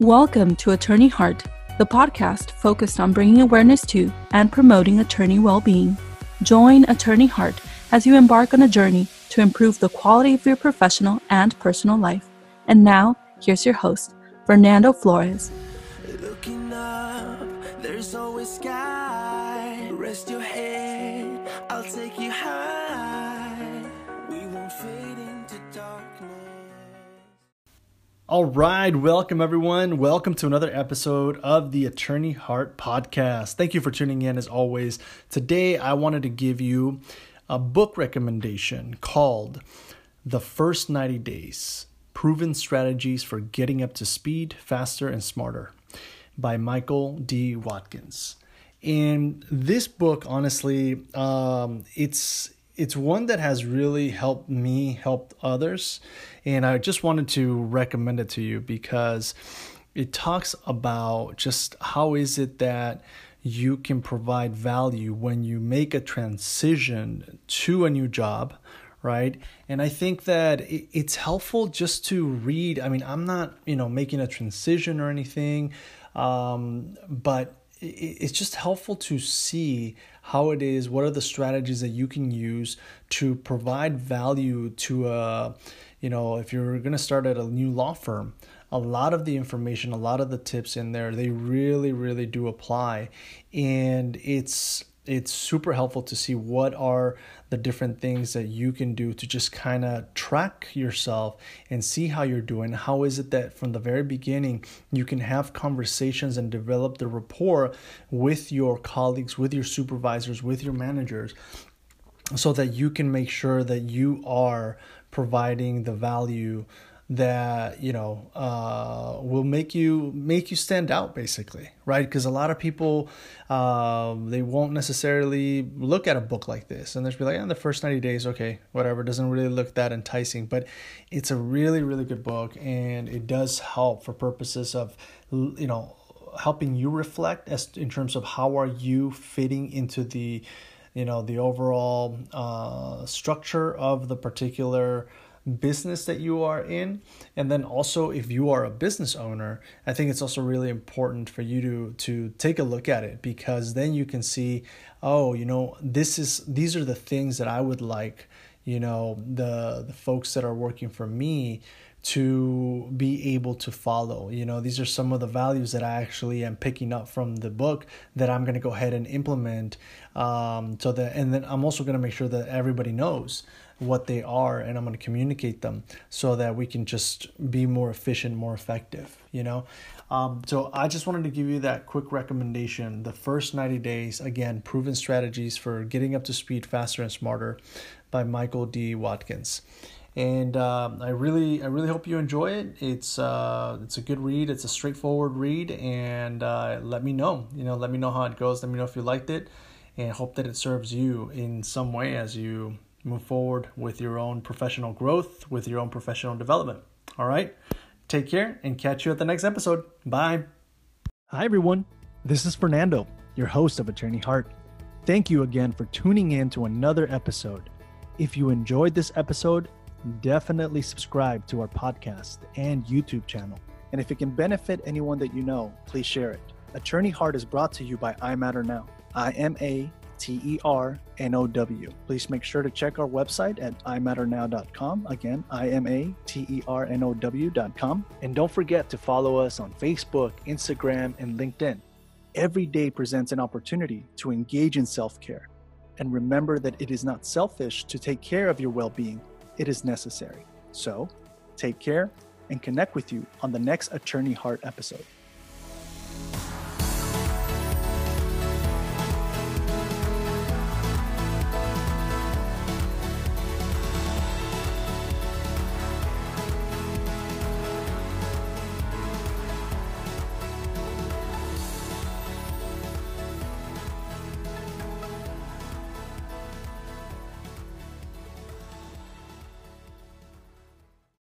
Welcome to Attorney Heart, the podcast focused on bringing awareness to and promoting attorney well being. Join Attorney Heart as you embark on a journey to improve the quality of your professional and personal life. And now, here's your host, Fernando Flores. Looking up, there's always sky. Rest your head, I'll take you high. We won't fade darkness. All right, welcome everyone. Welcome to another episode of the Attorney Heart podcast. Thank you for tuning in as always. Today, I wanted to give you a book recommendation called The First 90 Days Proven Strategies for Getting Up to Speed Faster and Smarter by Michael D. Watkins. And this book, honestly, um, it's it's one that has really helped me help others and i just wanted to recommend it to you because it talks about just how is it that you can provide value when you make a transition to a new job right? And i think that it's helpful just to read i mean i'm not you know making a transition or anything um, but it's just helpful to see how it is what are the strategies that you can use to provide value to a you know if you're going to start at a new law firm a lot of the information a lot of the tips in there they really really do apply. And it's it's super helpful to see what are the different things that you can do to just kind of track yourself and see how you're doing. How is it that from the very beginning you can have conversations and develop the rapport with your colleagues, with your supervisors, with your managers, so that you can make sure that you are providing the value that you know uh, will make you make you stand out basically right? Because a lot of people um, they won't necessarily look at a book like this and they'll be like yeah, the first 90 days okay whatever doesn't really look that enticing. But it's a really really good book and it does help for purposes of you know helping you reflect as in terms of how are you fitting into the you know the overall uh, structure of the particular business that you are in and then also if you are a business owner i think it's also really important for you to to take a look at it because then you can see oh you know this is these are the things that i would like you know the the folks that are working for me to be able to follow. You know, these are some of the values that I actually am picking up from the book that I'm going to go ahead and implement. Um, so that, and then I'm also going to make sure that everybody knows what they are and I'm going to communicate them so that we can just be more efficient, more effective, you know? Um, so I just wanted to give you that quick recommendation. The first 90 days, again, proven strategies for getting up to speed faster and smarter by Michael D. Watkins. And uh, I really, I really hope you enjoy it. It's, uh, it's a good read. It's a straightforward read, and uh, let me know. You know, let me know how it goes. Let me know if you liked it, and hope that it serves you in some way as you move forward with your own professional growth, with your own professional development. All right. Take care and catch you at the next episode. Bye. Hi, everyone. This is Fernando, your host of Attorney Heart. Thank you again for tuning in to another episode. If you enjoyed this episode, definitely subscribe to our podcast and YouTube channel. And if it can benefit anyone that you know, please share it. Attorney Heart is brought to you by iMatter Now. I M A T E R N O W. Please make sure to check our website at imatternow.com. Again, I M A T E R N O W.com. And don't forget to follow us on Facebook, Instagram, and LinkedIn. Every day presents an opportunity to engage in self care. And remember that it is not selfish to take care of your well being, it is necessary. So, take care and connect with you on the next Attorney Heart episode.